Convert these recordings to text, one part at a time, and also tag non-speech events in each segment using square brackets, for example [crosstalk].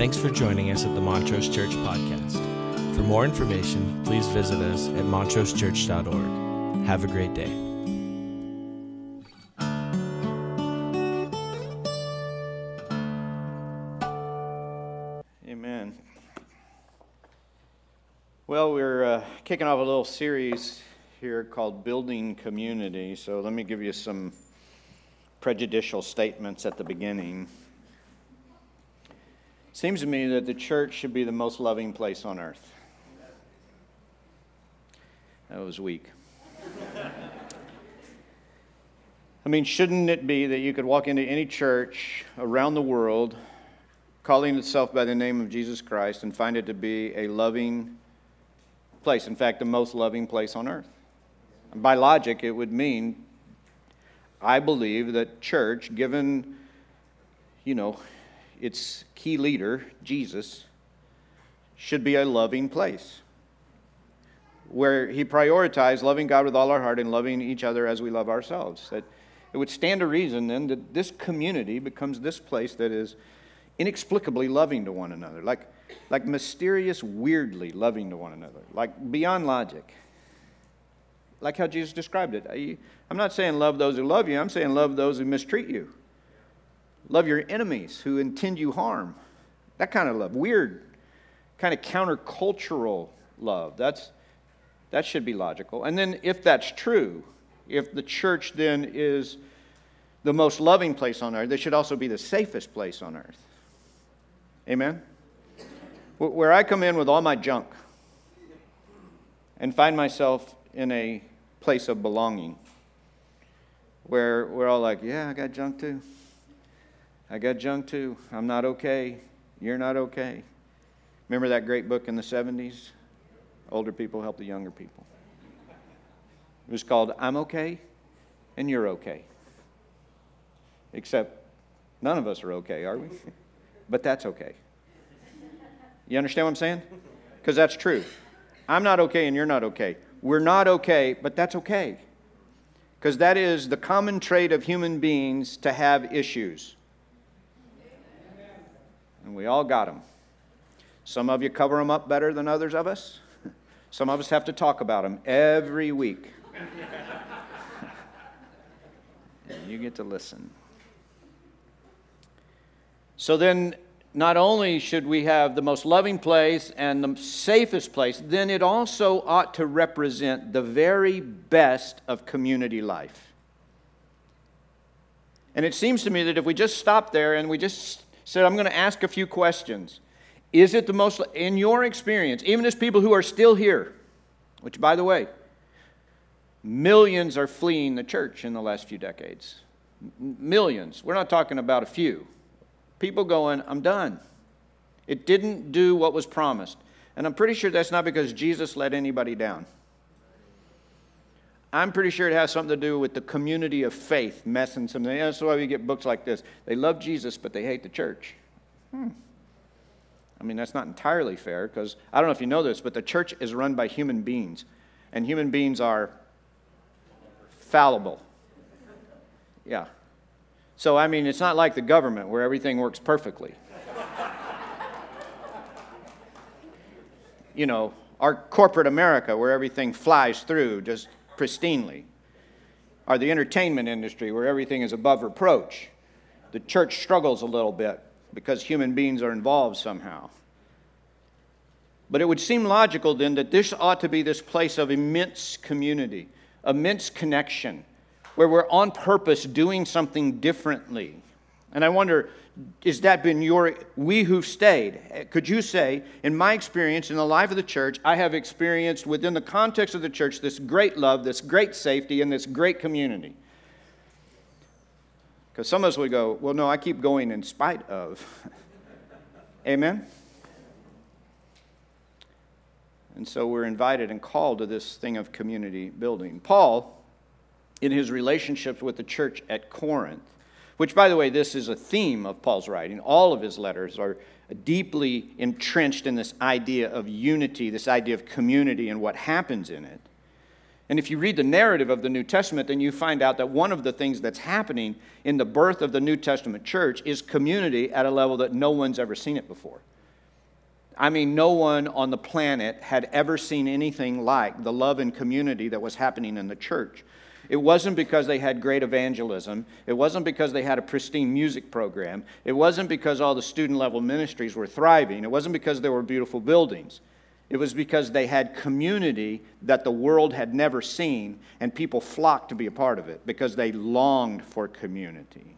Thanks for joining us at the Montrose Church Podcast. For more information, please visit us at montrosechurch.org. Have a great day. Amen. Well, we're uh, kicking off a little series here called Building Community. So let me give you some prejudicial statements at the beginning. Seems to me that the church should be the most loving place on earth. That was weak. I mean, shouldn't it be that you could walk into any church around the world calling itself by the name of Jesus Christ and find it to be a loving place? In fact, the most loving place on earth. By logic, it would mean, I believe, that church, given, you know, its key leader, Jesus, should be a loving place where he prioritized loving God with all our heart and loving each other as we love ourselves. That it would stand to reason then that this community becomes this place that is inexplicably loving to one another, like, like mysterious, weirdly loving to one another, like beyond logic. Like how Jesus described it. I, I'm not saying love those who love you, I'm saying love those who mistreat you. Love your enemies who intend you harm. That kind of love. Weird, kind of countercultural love. That's, that should be logical. And then, if that's true, if the church then is the most loving place on earth, they should also be the safest place on earth. Amen? Where I come in with all my junk and find myself in a place of belonging where we're all like, yeah, I got junk too. I got junk too. I'm not okay. You're not okay. Remember that great book in the 70s? Older people help the younger people. It was called I'm Okay and You're Okay. Except none of us are okay, are we? [laughs] But that's okay. You understand what I'm saying? Because that's true. I'm not okay and you're not okay. We're not okay, but that's okay. Because that is the common trait of human beings to have issues. We all got them. Some of you cover them up better than others of us. [laughs] Some of us have to talk about them every week. [laughs] and you get to listen. So then, not only should we have the most loving place and the safest place, then it also ought to represent the very best of community life. And it seems to me that if we just stop there and we just said, I'm going to ask a few questions. Is it the most, in your experience, even as people who are still here, which, by the way, millions are fleeing the church in the last few decades. Millions. We're not talking about a few. People going, I'm done. It didn't do what was promised. And I'm pretty sure that's not because Jesus let anybody down. I'm pretty sure it has something to do with the community of faith messing something. That's why we get books like this. They love Jesus, but they hate the church. Hmm. I mean, that's not entirely fair because I don't know if you know this, but the church is run by human beings, and human beings are fallible. Yeah. So, I mean, it's not like the government where everything works perfectly. you know, our corporate America where everything flies through just pristinely, or the entertainment industry where everything is above reproach. The church struggles a little bit because human beings are involved somehow. But it would seem logical then that this ought to be this place of immense community, immense connection, where we're on purpose doing something differently. And I wonder, is that been your, we who've stayed? Eh, could you say, in my experience in the life of the church, I have experienced within the context of the church this great love, this great safety, and this great community? Because some of us would go, well, no, I keep going in spite of. [laughs] Amen? And so we're invited and called to this thing of community building. Paul, in his relationships with the church at Corinth, which, by the way, this is a theme of Paul's writing. All of his letters are deeply entrenched in this idea of unity, this idea of community, and what happens in it. And if you read the narrative of the New Testament, then you find out that one of the things that's happening in the birth of the New Testament church is community at a level that no one's ever seen it before. I mean, no one on the planet had ever seen anything like the love and community that was happening in the church. It wasn't because they had great evangelism. It wasn't because they had a pristine music program. It wasn't because all the student level ministries were thriving. It wasn't because there were beautiful buildings. It was because they had community that the world had never seen, and people flocked to be a part of it because they longed for community.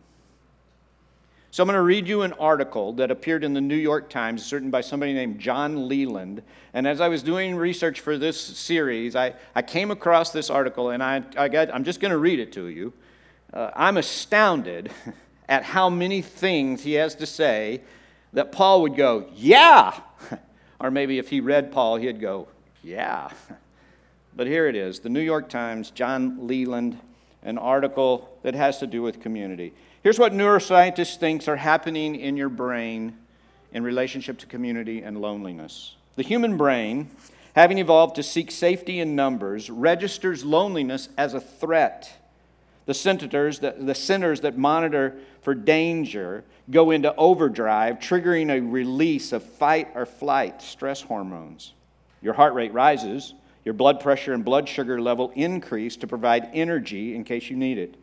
So I'm going to read you an article that appeared in the New York Times, written by somebody named John Leland. And as I was doing research for this series, I, I came across this article, and I, I got, I'm just going to read it to you. Uh, I'm astounded [laughs] at how many things he has to say that Paul would go, Yeah! [laughs] Or maybe if he read Paul, he'd go, Yeah. [laughs] But here it is the New York Times, John Leland, an article that has to do with community. Here's what neuroscientists think are happening in your brain in relationship to community and loneliness. The human brain, having evolved to seek safety in numbers, registers loneliness as a threat. The centers, that, the centers that monitor for danger go into overdrive, triggering a release of fight or flight stress hormones. Your heart rate rises, your blood pressure and blood sugar level increase to provide energy in case you need it.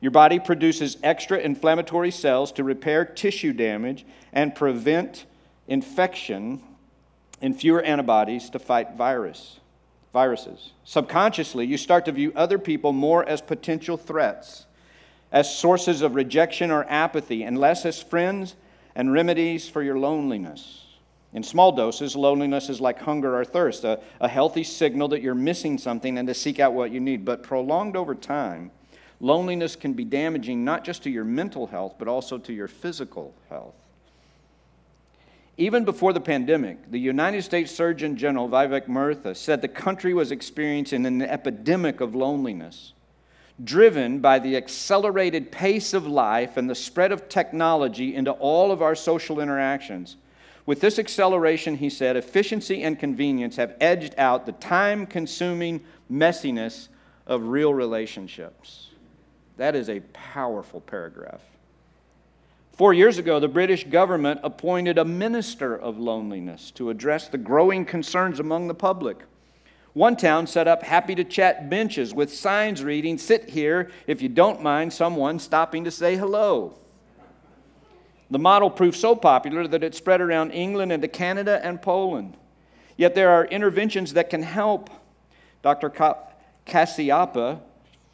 Your body produces extra inflammatory cells to repair tissue damage and prevent infection and fewer antibodies to fight virus, viruses. Subconsciously, you start to view other people more as potential threats, as sources of rejection or apathy, and less as friends and remedies for your loneliness. In small doses, loneliness is like hunger or thirst, a, a healthy signal that you're missing something and to seek out what you need. But prolonged over time, Loneliness can be damaging not just to your mental health, but also to your physical health. Even before the pandemic, the United States Surgeon General Vivek Murthy said the country was experiencing an epidemic of loneliness, driven by the accelerated pace of life and the spread of technology into all of our social interactions. With this acceleration, he said, efficiency and convenience have edged out the time consuming messiness of real relationships. That is a powerful paragraph. Four years ago, the British government appointed a minister of loneliness to address the growing concerns among the public. One town set up happy to chat benches with signs reading, Sit here if you don't mind someone stopping to say hello. The model proved so popular that it spread around England into Canada and Poland. Yet there are interventions that can help. Dr. Kasyapa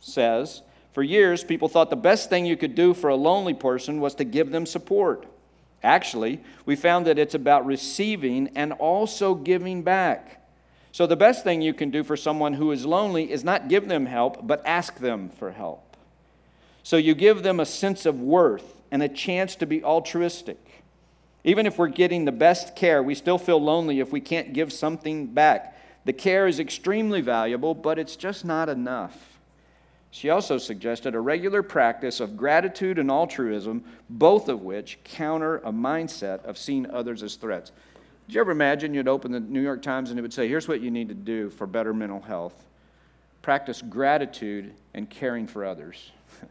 says for years, people thought the best thing you could do for a lonely person was to give them support. Actually, we found that it's about receiving and also giving back. So, the best thing you can do for someone who is lonely is not give them help, but ask them for help. So, you give them a sense of worth and a chance to be altruistic. Even if we're getting the best care, we still feel lonely if we can't give something back. The care is extremely valuable, but it's just not enough. She also suggested a regular practice of gratitude and altruism, both of which counter a mindset of seeing others as threats. Did you ever imagine you'd open the New York Times and it would say, here's what you need to do for better mental health? Practice gratitude and caring for others. [laughs]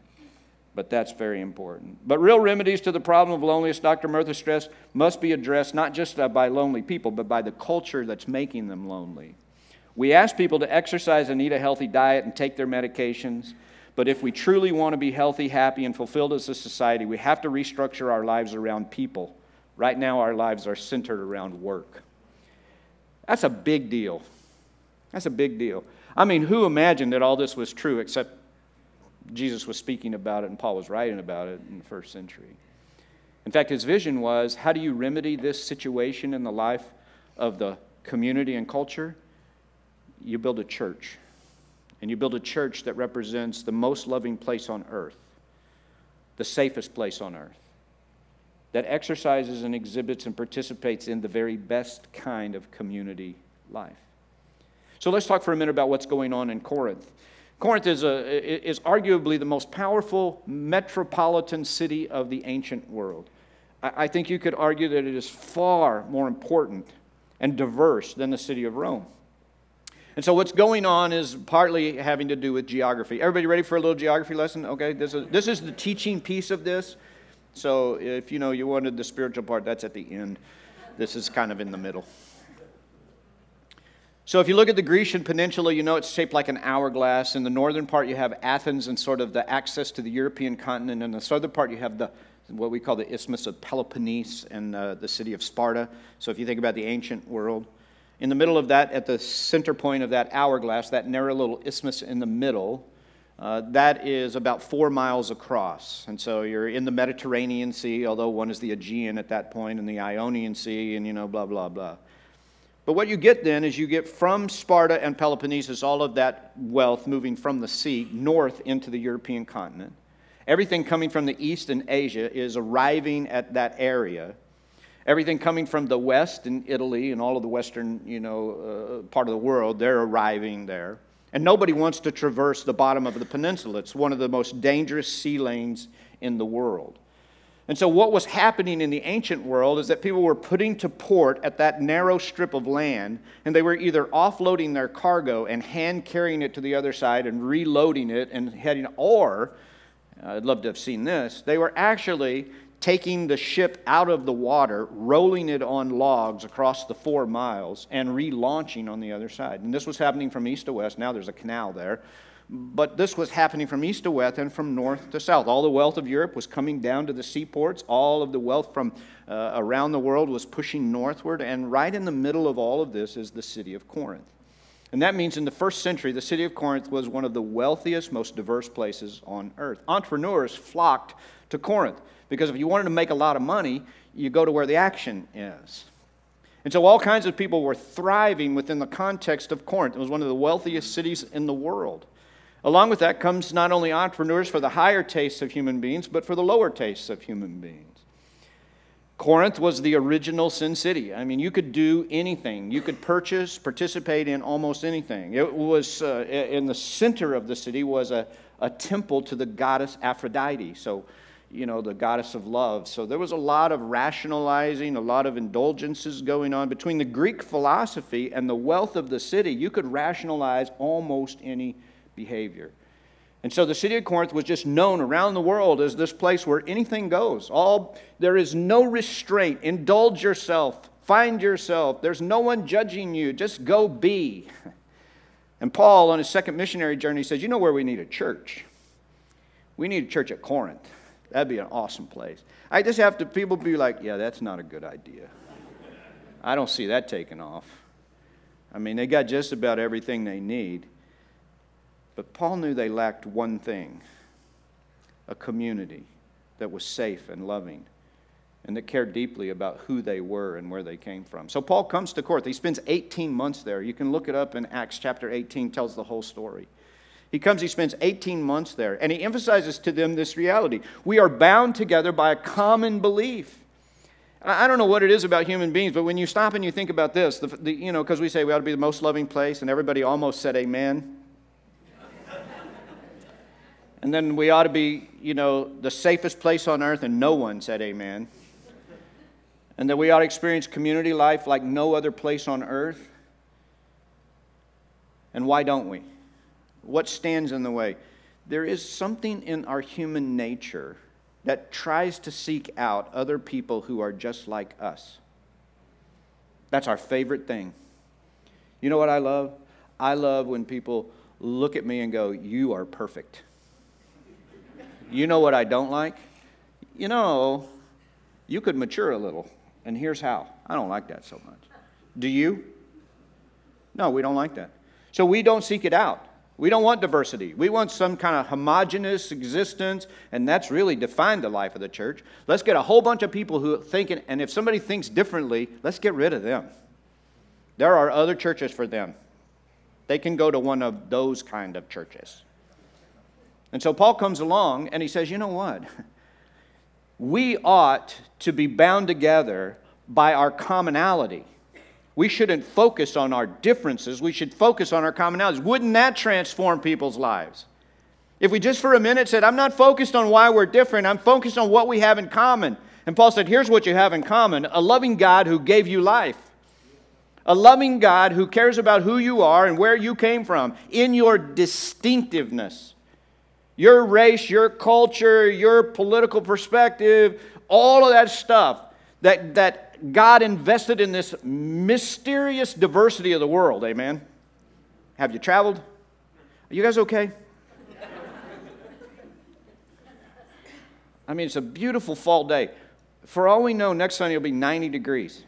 but that's very important. But real remedies to the problem of loneliness, Dr. Murthy stressed, must be addressed not just uh, by lonely people, but by the culture that's making them lonely. We ask people to exercise and eat a healthy diet and take their medications. But if we truly want to be healthy, happy, and fulfilled as a society, we have to restructure our lives around people. Right now, our lives are centered around work. That's a big deal. That's a big deal. I mean, who imagined that all this was true except Jesus was speaking about it and Paul was writing about it in the first century? In fact, his vision was how do you remedy this situation in the life of the community and culture? You build a church. And you build a church that represents the most loving place on earth, the safest place on earth, that exercises and exhibits and participates in the very best kind of community life. So let's talk for a minute about what's going on in Corinth. Corinth is, a, is arguably the most powerful metropolitan city of the ancient world. I, I think you could argue that it is far more important and diverse than the city of Rome. And so what's going on is partly having to do with geography. Everybody ready for a little geography lesson? Okay, this is, this is the teaching piece of this. So if you know you wanted the spiritual part, that's at the end. This is kind of in the middle. So if you look at the Grecian peninsula, you know it's shaped like an hourglass. In the northern part, you have Athens and sort of the access to the European continent. In the southern part, you have the what we call the Isthmus of Peloponnese and uh, the city of Sparta. So if you think about the ancient world, in the middle of that, at the center point of that hourglass, that narrow little isthmus in the middle, uh, that is about four miles across. And so you're in the Mediterranean Sea, although one is the Aegean at that point, and the Ionian Sea, and you know, blah, blah, blah. But what you get then is you get from Sparta and Peloponnesus all of that wealth moving from the sea north into the European continent. Everything coming from the east and Asia is arriving at that area. Everything coming from the west in Italy and all of the western, you know, uh, part of the world, they're arriving there. And nobody wants to traverse the bottom of the peninsula. It's one of the most dangerous sea lanes in the world. And so, what was happening in the ancient world is that people were putting to port at that narrow strip of land, and they were either offloading their cargo and hand carrying it to the other side and reloading it and heading, or, I'd love to have seen this, they were actually taking the ship out of the water, rolling it on logs across the four miles, and relaunching on the other side. And this was happening from east to west. Now there's a canal there. But this was happening from east to west and from north to south. All the wealth of Europe was coming down to the seaports. All of the wealth from uh, around the world was pushing northward. And right in the middle of all of this is the city of Corinth. And that means in the first century, the city of Corinth was one of the wealthiest, most diverse places on earth. Entrepreneurs flocked to Corinth because if you wanted to make a lot of money, you go to where the action is. And so all kinds of people were thriving within the context of Corinth. It was one of the wealthiest cities in the world. Along with that comes not only entrepreneurs for the higher tastes of human beings, but for the lower tastes of human beings. Corinth was the original sin city. I mean, you could do anything. You could purchase, participate in almost anything. It was uh, in the center of the city was a, a temple to the goddess Aphrodite. So you know, the goddess of love. So there was a lot of rationalizing, a lot of indulgences going on. Between the Greek philosophy and the wealth of the city, you could rationalize almost any behavior. And so the city of Corinth was just known around the world as this place where anything goes. All there is no restraint. Indulge yourself. Find yourself. There's no one judging you. Just go be. [laughs] And Paul, on his second missionary journey, says, You know where we need a church? We need a church at Corinth. That'd be an awesome place. I just have to, people be like, yeah, that's not a good idea. I don't see that taking off. I mean, they got just about everything they need. But Paul knew they lacked one thing a community that was safe and loving and that cared deeply about who they were and where they came from. So Paul comes to Corinth. He spends 18 months there. You can look it up in Acts chapter 18, tells the whole story. He comes, he spends 18 months there, and he emphasizes to them this reality. We are bound together by a common belief. I don't know what it is about human beings, but when you stop and you think about this, the, the, you know, because we say we ought to be the most loving place, and everybody almost said amen. [laughs] and then we ought to be, you know, the safest place on earth, and no one said amen. And that we ought to experience community life like no other place on earth. And why don't we? What stands in the way? There is something in our human nature that tries to seek out other people who are just like us. That's our favorite thing. You know what I love? I love when people look at me and go, You are perfect. You know what I don't like? You know, you could mature a little, and here's how. I don't like that so much. Do you? No, we don't like that. So we don't seek it out. We don't want diversity. We want some kind of homogenous existence, and that's really defined the life of the church. Let's get a whole bunch of people who think, and if somebody thinks differently, let's get rid of them. There are other churches for them. They can go to one of those kind of churches. And so Paul comes along and he says, You know what? [laughs] We ought to be bound together by our commonality. We shouldn't focus on our differences. We should focus on our commonalities. Wouldn't that transform people's lives? If we just for a minute said, I'm not focused on why we're different, I'm focused on what we have in common. And Paul said, Here's what you have in common a loving God who gave you life, A loving God who cares about who you are and where you came from in your distinctiveness. Your race, your culture, your political perspective, all of that stuff that, that God invested in this mysterious diversity of the world. Amen. Have you traveled? Are you guys okay? I mean, it's a beautiful fall day. For all we know, next Sunday will be 90 degrees.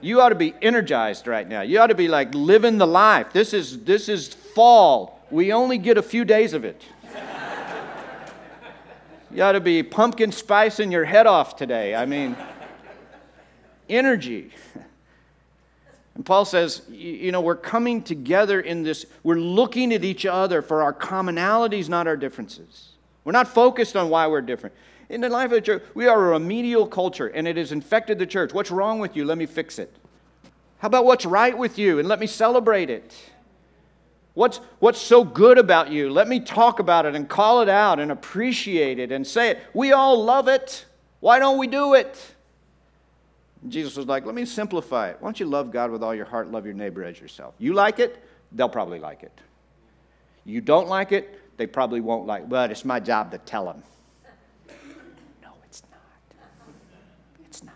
You ought to be energized right now. You ought to be like living the life. This is, this is fall. We only get a few days of it. You ought to be pumpkin spicing your head off today. I mean, energy. And Paul says, you know, we're coming together in this, we're looking at each other for our commonalities, not our differences. We're not focused on why we're different. In the life of the church, we are a remedial culture and it has infected the church. What's wrong with you? Let me fix it. How about what's right with you and let me celebrate it? What's, what's so good about you? Let me talk about it and call it out and appreciate it and say it. We all love it. Why don't we do it? Jesus was like, let me simplify it. Why don't you love God with all your heart, love your neighbor as yourself? You like it, they'll probably like it. You don't like it, they probably won't like it. But it's my job to tell them. [laughs] No, it's not. It's not.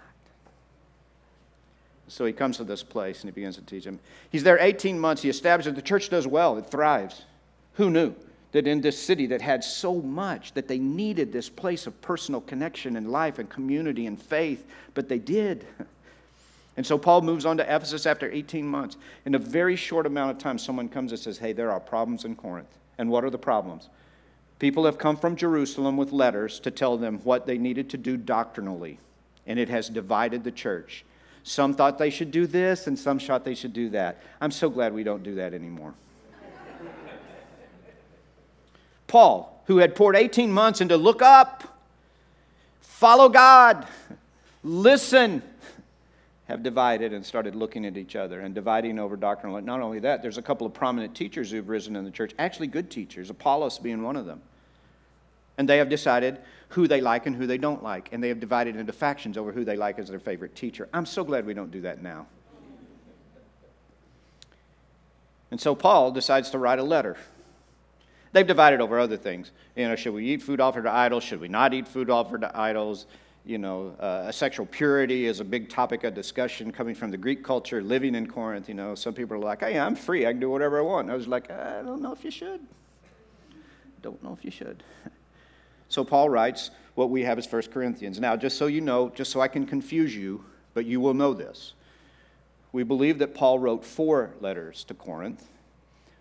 So he comes to this place and he begins to teach him. He's there 18 months. He establishes the church does well, it thrives. Who knew? That in this city that had so much that they needed this place of personal connection and life and community and faith, but they did. And so Paul moves on to Ephesus after 18 months. In a very short amount of time, someone comes and says, Hey, there are problems in Corinth. And what are the problems? People have come from Jerusalem with letters to tell them what they needed to do doctrinally, and it has divided the church. Some thought they should do this, and some thought they should do that. I'm so glad we don't do that anymore. Paul, who had poured 18 months into look up, follow God, listen, have divided and started looking at each other and dividing over doctrinal. Not only that, there's a couple of prominent teachers who've risen in the church, actually good teachers, Apollos being one of them. And they have decided who they like and who they don't like. And they have divided into factions over who they like as their favorite teacher. I'm so glad we don't do that now. And so Paul decides to write a letter They've divided over other things. You know, should we eat food offered to idols? Should we not eat food offered to idols? You know, uh, sexual purity is a big topic of discussion coming from the Greek culture, living in Corinth. You know, some people are like, hey, I'm free. I can do whatever I want. I was like, I don't know if you should. Don't know if you should. [laughs] So Paul writes, what we have is 1 Corinthians. Now, just so you know, just so I can confuse you, but you will know this. We believe that Paul wrote four letters to Corinth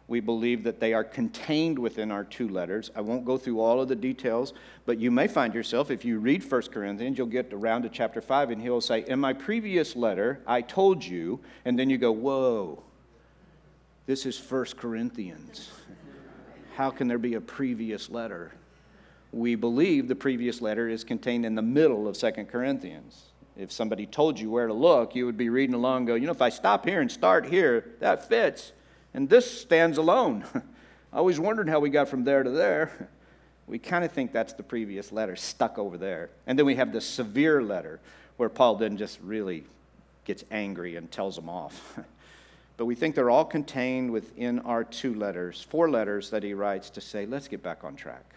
we believe that they are contained within our two letters. I won't go through all of the details, but you may find yourself, if you read 1 Corinthians, you'll get around to chapter 5, and he'll say, In my previous letter, I told you, and then you go, Whoa, this is 1 Corinthians. How can there be a previous letter? We believe the previous letter is contained in the middle of 2 Corinthians. If somebody told you where to look, you would be reading along and go, You know, if I stop here and start here, that fits. And this stands alone. [laughs] I always wondered how we got from there to there. [laughs] We kind of think that's the previous letter stuck over there. And then we have the severe letter where Paul then just really gets angry and tells them off. [laughs] but we think they're all contained within our two letters, four letters that he writes to say, let's get back on track.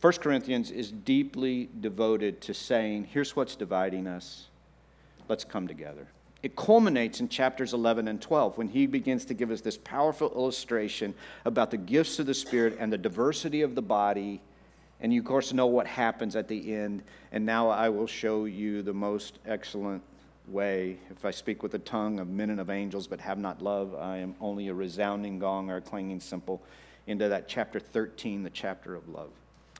1 Corinthians is deeply devoted to saying, here's what's dividing us. Let's come together. It culminates in chapters 11 and 12 when he begins to give us this powerful illustration about the gifts of the Spirit and the diversity of the body. And you, of course, know what happens at the end. And now I will show you the most excellent way. If I speak with the tongue of men and of angels but have not love, I am only a resounding gong or a clanging cymbal. Into that chapter 13, the chapter of love.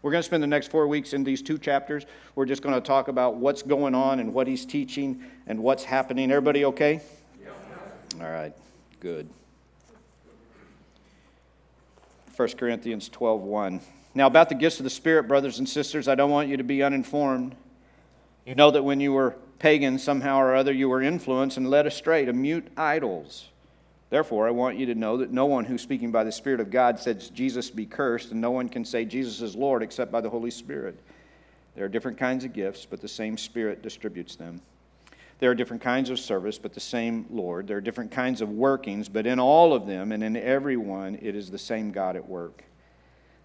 We're going to spend the next four weeks in these two chapters. We're just going to talk about what's going on and what he's teaching and what's happening. Everybody okay? Yeah. All right, good. 1 Corinthians 12 1. Now, about the gifts of the Spirit, brothers and sisters, I don't want you to be uninformed. You know that when you were pagans, somehow or other, you were influenced and led astray to mute idols Therefore, I want you to know that no one who's speaking by the Spirit of God says Jesus be cursed, and no one can say Jesus is Lord except by the Holy Spirit. There are different kinds of gifts, but the same Spirit distributes them. There are different kinds of service, but the same Lord. There are different kinds of workings, but in all of them and in every one, it is the same God at work.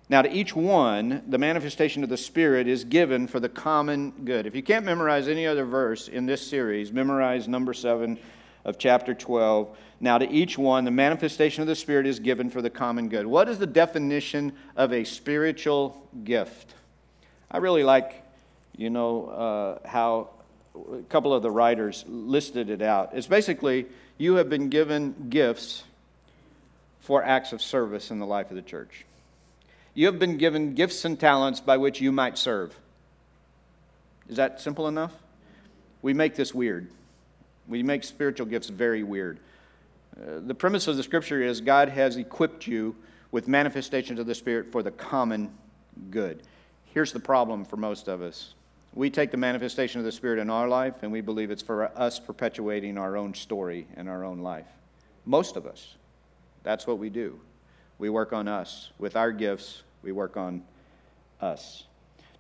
Now, to each one, the manifestation of the Spirit is given for the common good. If you can't memorize any other verse in this series, memorize number seven of chapter 12. Now, to each one, the manifestation of the Spirit is given for the common good. What is the definition of a spiritual gift? I really like, you know, uh, how a couple of the writers listed it out. It's basically you have been given gifts for acts of service in the life of the church. You have been given gifts and talents by which you might serve. Is that simple enough? We make this weird. We make spiritual gifts very weird. Uh, the premise of the scripture is God has equipped you with manifestations of the Spirit for the common good. Here's the problem for most of us we take the manifestation of the Spirit in our life and we believe it's for us perpetuating our own story and our own life. Most of us. That's what we do. We work on us. With our gifts, we work on us.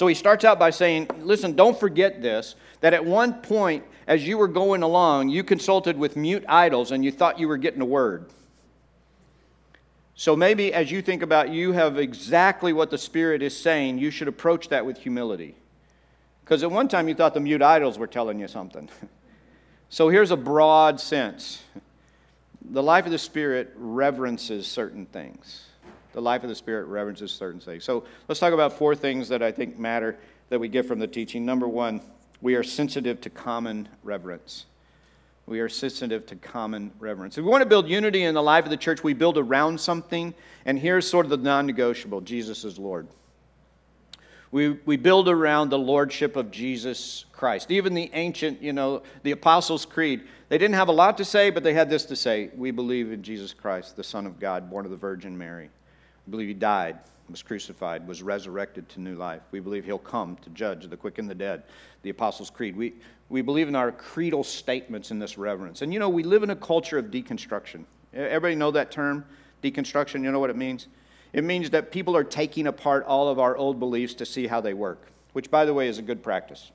So he starts out by saying, Listen, don't forget this that at one point, as you were going along, you consulted with mute idols and you thought you were getting a word. So maybe as you think about you have exactly what the Spirit is saying, you should approach that with humility. Because at one time you thought the mute idols were telling you something. [laughs] so here's a broad sense the life of the Spirit reverences certain things. The life of the Spirit reverences certain things. So let's talk about four things that I think matter that we get from the teaching. Number one, we are sensitive to common reverence. We are sensitive to common reverence. If we want to build unity in the life of the church, we build around something, and here's sort of the non negotiable Jesus is Lord. We, we build around the lordship of Jesus Christ. Even the ancient, you know, the Apostles' Creed, they didn't have a lot to say, but they had this to say We believe in Jesus Christ, the Son of God, born of the Virgin Mary. We believe he died, was crucified, was resurrected to new life. We believe he'll come to judge the quick and the dead. The Apostles' Creed. We, we believe in our creedal statements in this reverence. And you know, we live in a culture of deconstruction. Everybody know that term, deconstruction? You know what it means? It means that people are taking apart all of our old beliefs to see how they work, which, by the way, is a good practice.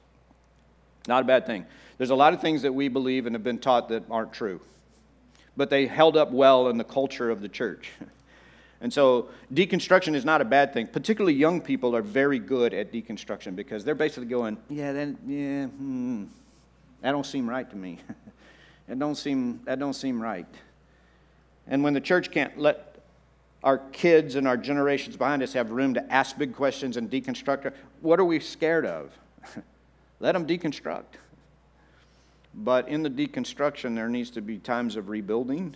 Not a bad thing. There's a lot of things that we believe and have been taught that aren't true, but they held up well in the culture of the church. [laughs] And so deconstruction is not a bad thing. Particularly young people are very good at deconstruction because they're basically going, yeah, that, yeah, hmm, that don't seem right to me. [laughs] it don't seem, that don't seem right. And when the church can't let our kids and our generations behind us have room to ask big questions and deconstruct, what are we scared of? [laughs] let them deconstruct. But in the deconstruction, there needs to be times of rebuilding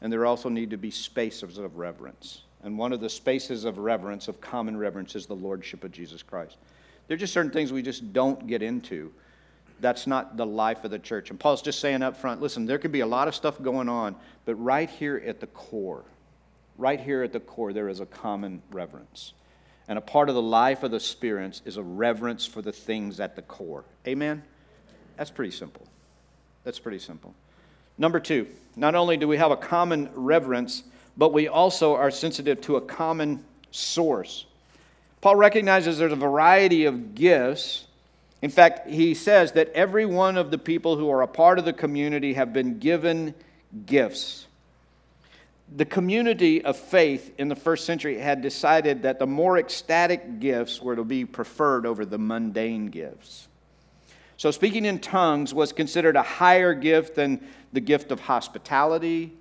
and there also need to be spaces of reverence. And one of the spaces of reverence, of common reverence, is the Lordship of Jesus Christ. There are just certain things we just don't get into. That's not the life of the church. And Paul's just saying up front listen, there could be a lot of stuff going on, but right here at the core, right here at the core, there is a common reverence. And a part of the life of the Spirit is a reverence for the things at the core. Amen? That's pretty simple. That's pretty simple. Number two, not only do we have a common reverence, but we also are sensitive to a common source. Paul recognizes there's a variety of gifts. In fact, he says that every one of the people who are a part of the community have been given gifts. The community of faith in the first century had decided that the more ecstatic gifts were to be preferred over the mundane gifts. So, speaking in tongues was considered a higher gift than the gift of hospitality,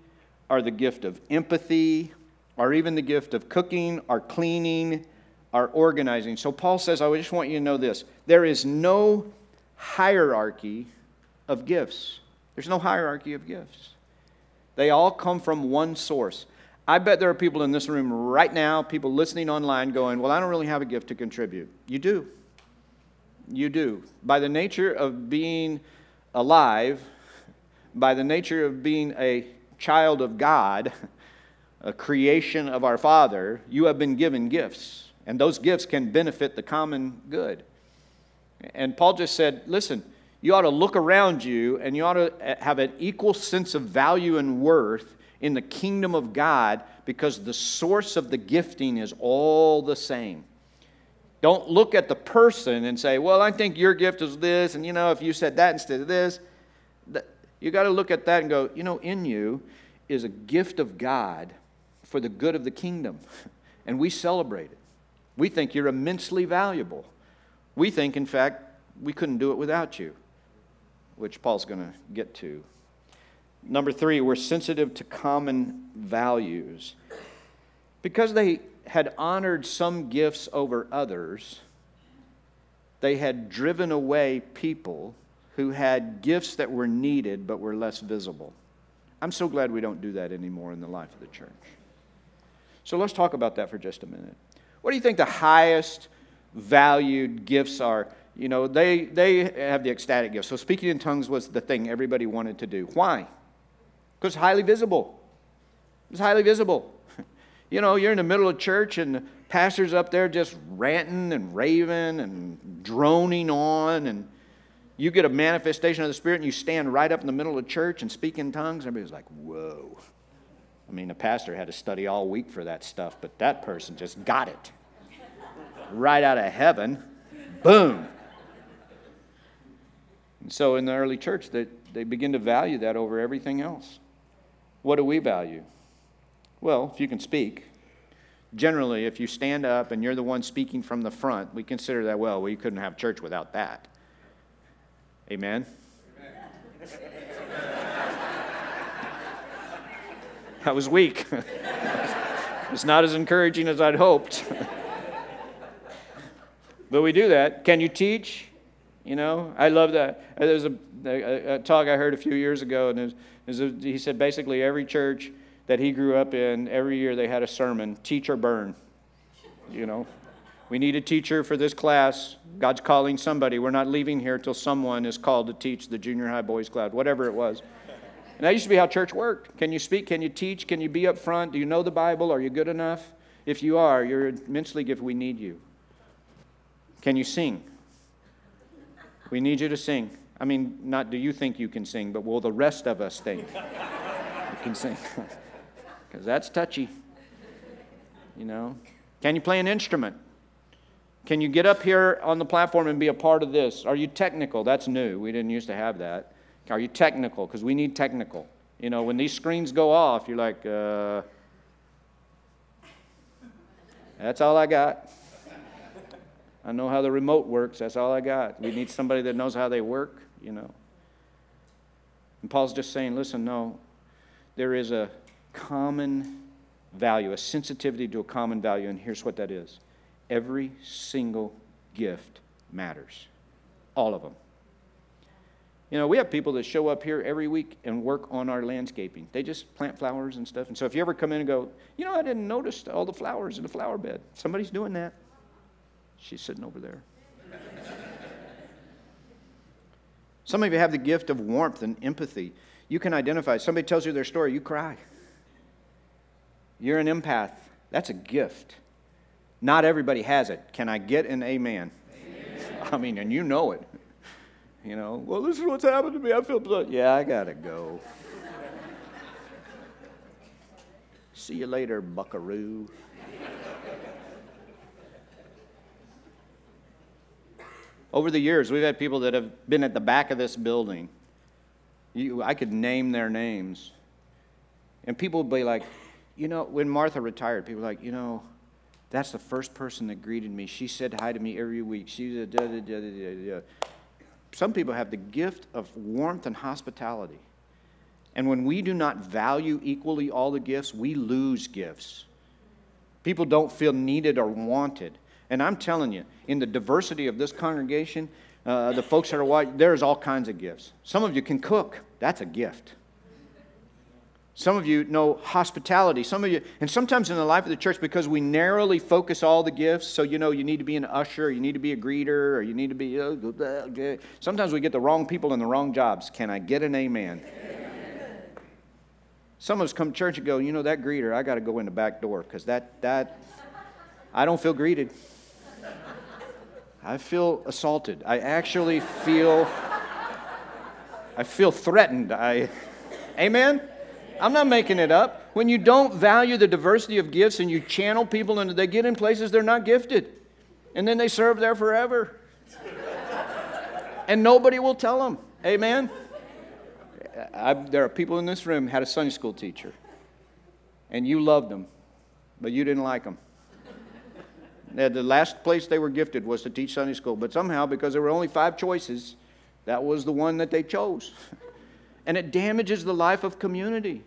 or the gift of empathy, or even the gift of cooking, or cleaning, or organizing. So, Paul says, I just want you to know this there is no hierarchy of gifts. There's no hierarchy of gifts. They all come from one source. I bet there are people in this room right now, people listening online, going, Well, I don't really have a gift to contribute. You do. You do. By the nature of being alive, by the nature of being a child of God, [laughs] a creation of our Father, you have been given gifts, and those gifts can benefit the common good. And Paul just said, listen, you ought to look around you and you ought to have an equal sense of value and worth in the kingdom of God because the source of the gifting is all the same. Don't look at the person and say, well, I think your gift is this, and you know, if you said that instead of this, you got to look at that and go, you know, in you is a gift of God for the good of the kingdom. [laughs] And we celebrate it. We think you're immensely valuable. We think, in fact, we couldn't do it without you, which Paul's going to get to. Number three, we're sensitive to common values. Because they had honored some gifts over others, they had driven away people who had gifts that were needed but were less visible. I'm so glad we don't do that anymore in the life of the church. So let's talk about that for just a minute. What do you think the highest valued gifts are? You know, they, they have the ecstatic gift. So speaking in tongues was the thing everybody wanted to do. Why? Because highly visible. It's highly visible. [laughs] You know, you're in the middle of church and the pastor's up there just ranting and raving and droning on, and you get a manifestation of the Spirit and you stand right up in the middle of church and speak in tongues. Everybody's like, whoa. I mean, the pastor had to study all week for that stuff, but that person just got it. right out of heaven. Boom. And so in the early church, they, they begin to value that over everything else. What do we value? Well, if you can speak. Generally, if you stand up and you're the one speaking from the front, we consider that, well, we couldn't have church without that. Amen? that was weak. [laughs] it's not as encouraging as I'd hoped. [laughs] but we do that. Can you teach? You know, I love that. Uh, there's a, a, a talk I heard a few years ago, and a, he said basically every church that he grew up in, every year they had a sermon teach or burn. You know, we need a teacher for this class. God's calling somebody. We're not leaving here till someone is called to teach the junior high boys class, whatever it was. And that used to be how church worked. Can you speak? Can you teach? Can you be up front? Do you know the Bible? Are you good enough? If you are, you're immensely gifted. We need you. Can you sing? We need you to sing. I mean, not do you think you can sing, but will the rest of us think [laughs] you can sing? [laughs] because that's touchy. You know? Can you play an instrument? Can you get up here on the platform and be a part of this? Are you technical? That's new. We didn't used to have that. Are you technical? Because we need technical. You know, when these screens go off, you're like, uh, that's all I got. I know how the remote works. That's all I got. We need somebody that knows how they work, you know. And Paul's just saying, listen, no, there is a common value, a sensitivity to a common value, and here's what that is every single gift matters. All of them. You know, we have people that show up here every week and work on our landscaping. They just plant flowers and stuff. And so if you ever come in and go, you know, I didn't notice all the flowers in the flower bed, somebody's doing that. She's sitting over there. [laughs] Some of you have the gift of warmth and empathy. You can identify. Somebody tells you their story, you cry. You're an empath. That's a gift. Not everybody has it. Can I get an amen? amen. I mean, and you know it. You know, well, this is what's happened to me. I feel blood. Yeah, I got to go. See you later, buckaroo. Over the years, we've had people that have been at the back of this building. You, I could name their names. And people would be like, you know, when Martha retired, people were like, you know, that's the first person that greeted me. She said hi to me every week. She da, da, da, da, da, da. Some people have the gift of warmth and hospitality. And when we do not value equally all the gifts, we lose gifts. People don't feel needed or wanted. And I'm telling you, in the diversity of this congregation, uh, the folks that are white, there's all kinds of gifts. Some of you can cook, that's a gift. Some of you know hospitality. Some of you, and sometimes in the life of the church, because we narrowly focus all the gifts, so you know you need to be an usher, you need to be a greeter, or you need to be. Sometimes we get the wrong people in the wrong jobs. Can I get an amen? amen. Some of us come to church and go, you know, that greeter, I got to go in the back door because that, that, I don't feel greeted. I feel assaulted. I actually feel, I feel threatened. I, amen? I'm not making it up. When you don't value the diversity of gifts and you channel people and they get in places they're not gifted, and then they serve there forever. and nobody will tell them. Amen? I, there are people in this room had a Sunday school teacher, and you loved them, but you didn't like them. The last place they were gifted was to teach Sunday school, but somehow, because there were only five choices, that was the one that they chose. [laughs] and it damages the life of community.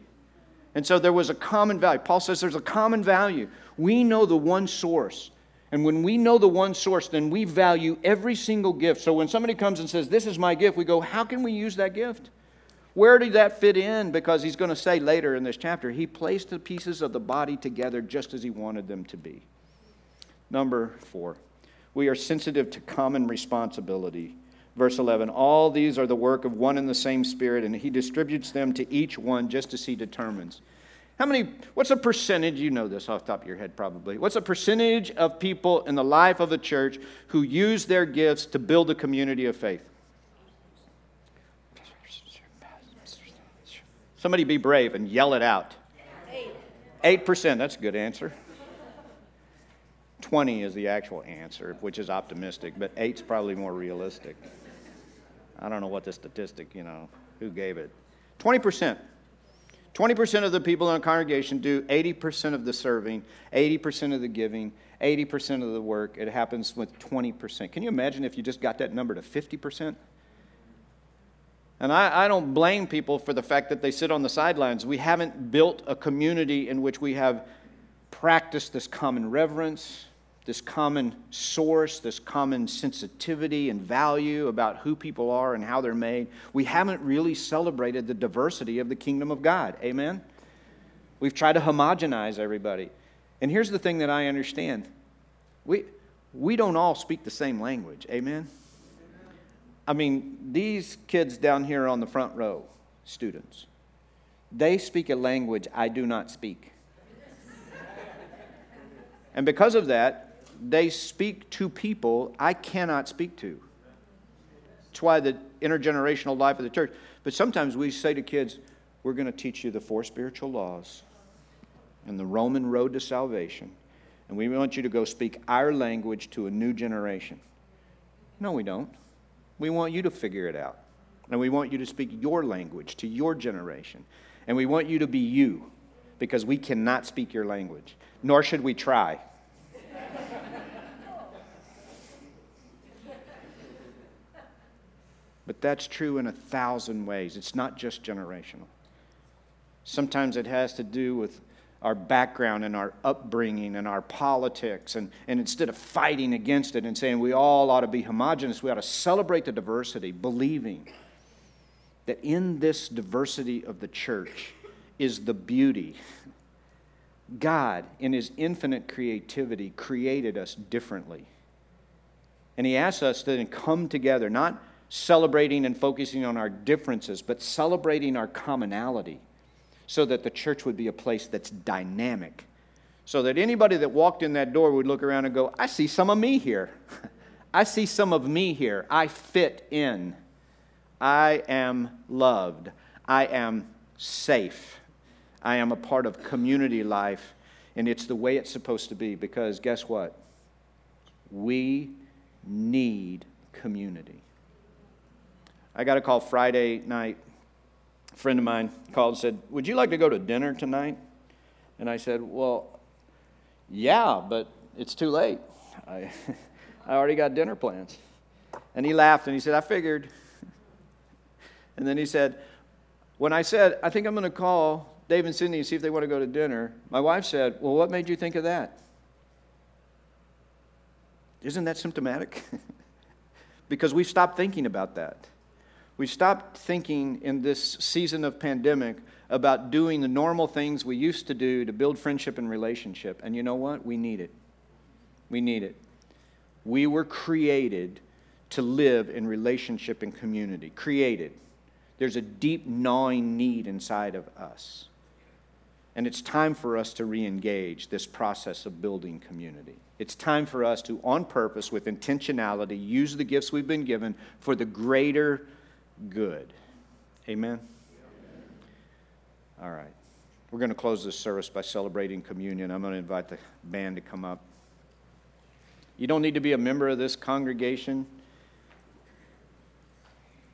And so there was a common value. Paul says there's a common value. We know the one source. And when we know the one source, then we value every single gift. So when somebody comes and says, This is my gift, we go, How can we use that gift? Where did that fit in? Because he's going to say later in this chapter, he placed the pieces of the body together just as he wanted them to be. Number four, we are sensitive to common responsibility. Verse 11, all these are the work of one and the same Spirit, and he distributes them to each one just as he determines. How many, what's a percentage, you know this off the top of your head probably, what's a percentage of people in the life of the church who use their gifts to build a community of faith? Somebody be brave and yell it out. Eight. 8%, that's a good answer. 20 is the actual answer, which is optimistic, but eight's probably more realistic. I don't know what the statistic, you know, who gave it. 20%. 20% of the people in a congregation do 80% of the serving, 80% of the giving, 80% of the work. It happens with 20%. Can you imagine if you just got that number to 50%? And I, I, don't blame people for the fact that they sit on the sidelines. We haven't built a community in which we have practiced this common reverence, this common source, this common sensitivity and value about who people are and how they're made. We haven't really celebrated the diversity of the kingdom of God. Amen? We've tried to homogenize everybody. And here's the thing that I understand we, we don't all speak the same language. Amen? I mean, these kids down here on the front row, students, they speak a language I do not speak. and because of that, they speak to people I cannot speak to. That's why the intergenerational life of the church. But sometimes we say to kids, we're going to teach you the four spiritual laws and the Roman road to salvation. And we want you to go speak our language to a new generation. No, we don't. We want you to figure it out. And we want you to speak your language to your generation. And we want you to be you because we cannot speak your language, nor should we try. But that's true in a thousand ways. It's not just generational. Sometimes it has to do with our background and our upbringing and our politics. And, and instead of fighting against it and saying we all ought to be homogenous, we ought to celebrate the diversity, believing that in this diversity of the church is the beauty. God, in his infinite creativity, created us differently. And he asks us to come together, not celebrating and focusing on our differences, but celebrating our commonality so that the church would be a place that's dynamic. So that anybody that walked in that door would look around and go, I see some of me here. [laughs] I see some of me here. I fit in. I am loved. I am safe. I am a part of community life, and it's the way it's supposed to be because guess what? We need community. I got a call Friday night. A friend of mine called and said, Would you like to go to dinner tonight? And I said, Well, yeah, but it's too late. I, [laughs] I already got dinner plans. And he laughed and he said, I figured. [laughs] And then he said, When I said, I think I'm going to call Dave and Cindy and see if they want to go to dinner, my wife said, Well, what made you think of that? Isn't that symptomatic? [laughs] because we stopped thinking about that. We stopped thinking in this season of pandemic about doing the normal things we used to do to build friendship and relationship. And you know what? We need it. We need it. We were created to live in relationship and community. Created. There's a deep gnawing need inside of us. And it's time for us to re engage this process of building community. It's time for us to, on purpose, with intentionality, use the gifts we've been given for the greater good. Amen? All right. We're going to close this service by celebrating communion. I'm going to invite the band to come up. You don't need to be a member of this congregation.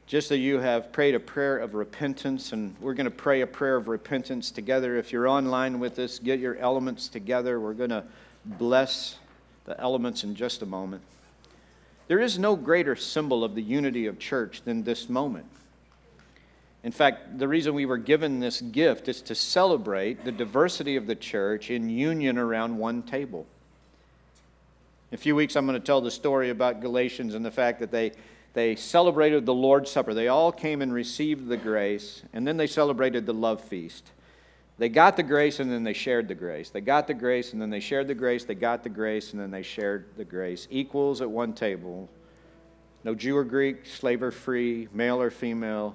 Just that you have prayed a prayer of repentance, and we're going to pray a prayer of repentance together. If you're online with us, get your elements together. We're going to bless the elements in just a moment. There is no greater symbol of the unity of church than this moment. In fact, the reason we were given this gift is to celebrate the diversity of the church in union around one table. In a few weeks, I'm going to tell the story about Galatians and the fact that they, they celebrated the Lord's Supper. They all came and received the grace, and then they celebrated the love feast. They got the grace and then they shared the grace. They got the grace and then they shared the grace. They got the grace and then they shared the grace. Equals at one table. No Jew or Greek, slave or free, male or female,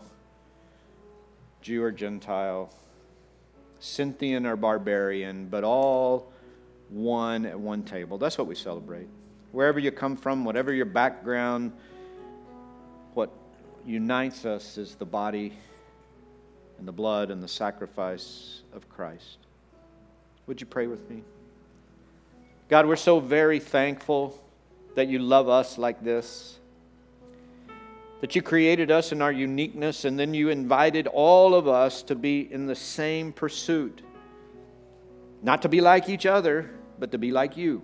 Jew or Gentile, Scythian or barbarian, but all one at one table. That's what we celebrate. Wherever you come from, whatever your background, what unites us is the body and the blood and the sacrifice of Christ. Would you pray with me? God, we're so very thankful that you love us like this that you created us in our uniqueness, and then you invited all of us to be in the same pursuit. Not to be like each other, but to be like you.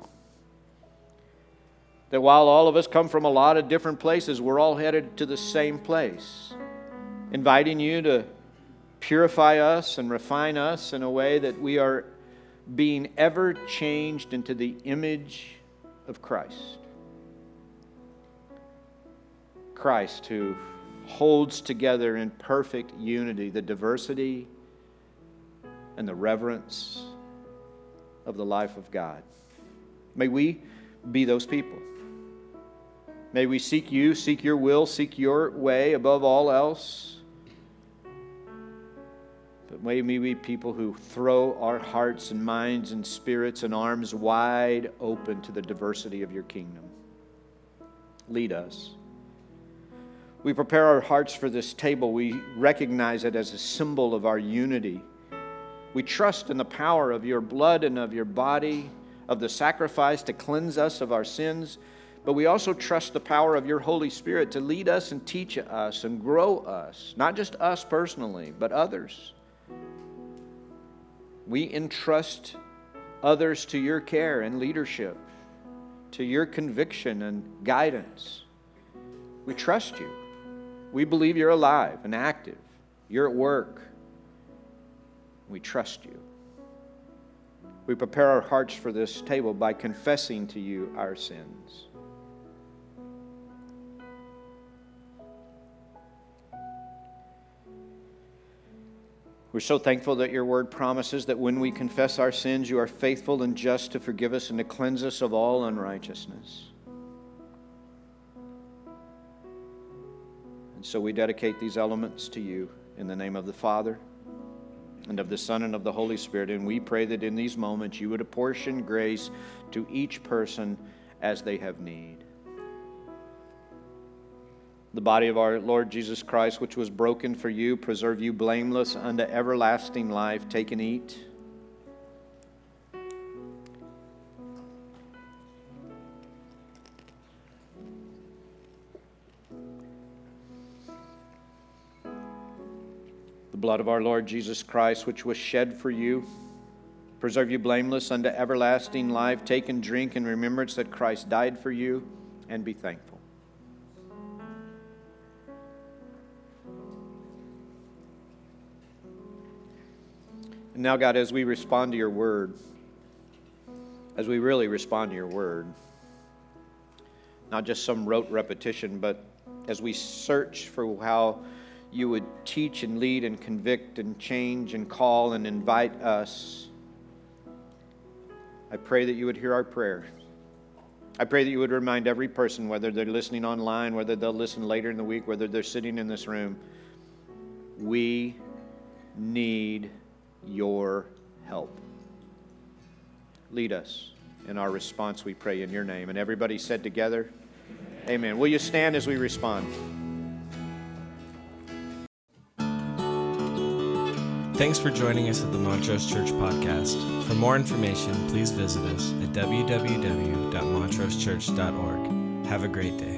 That while all of us come from a lot of different places, we're all headed to the same place. Inviting you to purify us and refine us in a way that we are being ever changed into the image of Christ. Christ who holds together in perfect unity the diversity and the reverence of the life of God. May we be those people. May we seek you, seek your will, seek your way above all else. But may we be people who throw our hearts and minds and spirits and arms wide open to the diversity of your kingdom. Lead us we prepare our hearts for this table, we recognize it as a symbol of our unity. We trust in the power of your blood and of your body, of the sacrifice to cleanse us of our sins, but we also trust the power of your Holy Spirit to lead us and teach us and grow us, not just us personally, but others. We entrust others to your care and leadership, to your conviction and guidance. We trust you. We believe you're alive and active. You're at work. We trust you. We prepare our hearts for this table by confessing to you our sins. We're so thankful that your word promises that when we confess our sins, you are faithful and just to forgive us and to cleanse us of all unrighteousness. And so we dedicate these elements to you in the name of the Father and of the Son and of the Holy Spirit. And we pray that in these moments you would apportion grace to each person as they have need. The body of our Lord Jesus Christ, which was broken for you, preserve you blameless unto everlasting life. Take and eat. the blood of our Lord Jesus Christ, which was shed for you. Preserve you blameless unto everlasting life. Take and drink in remembrance that Christ died for you, and be thankful. And now, God, as we respond to your word, as we really respond to your word, not just some rote repetition, but as we search for how you would teach and lead and convict and change and call and invite us. I pray that you would hear our prayer. I pray that you would remind every person, whether they're listening online, whether they'll listen later in the week, whether they're sitting in this room, we need your help. Lead us in our response, we pray in your name. And everybody said together, Amen. Amen. Will you stand as we respond? Thanks for joining us at the Montrose Church Podcast. For more information, please visit us at www.montrosechurch.org. Have a great day.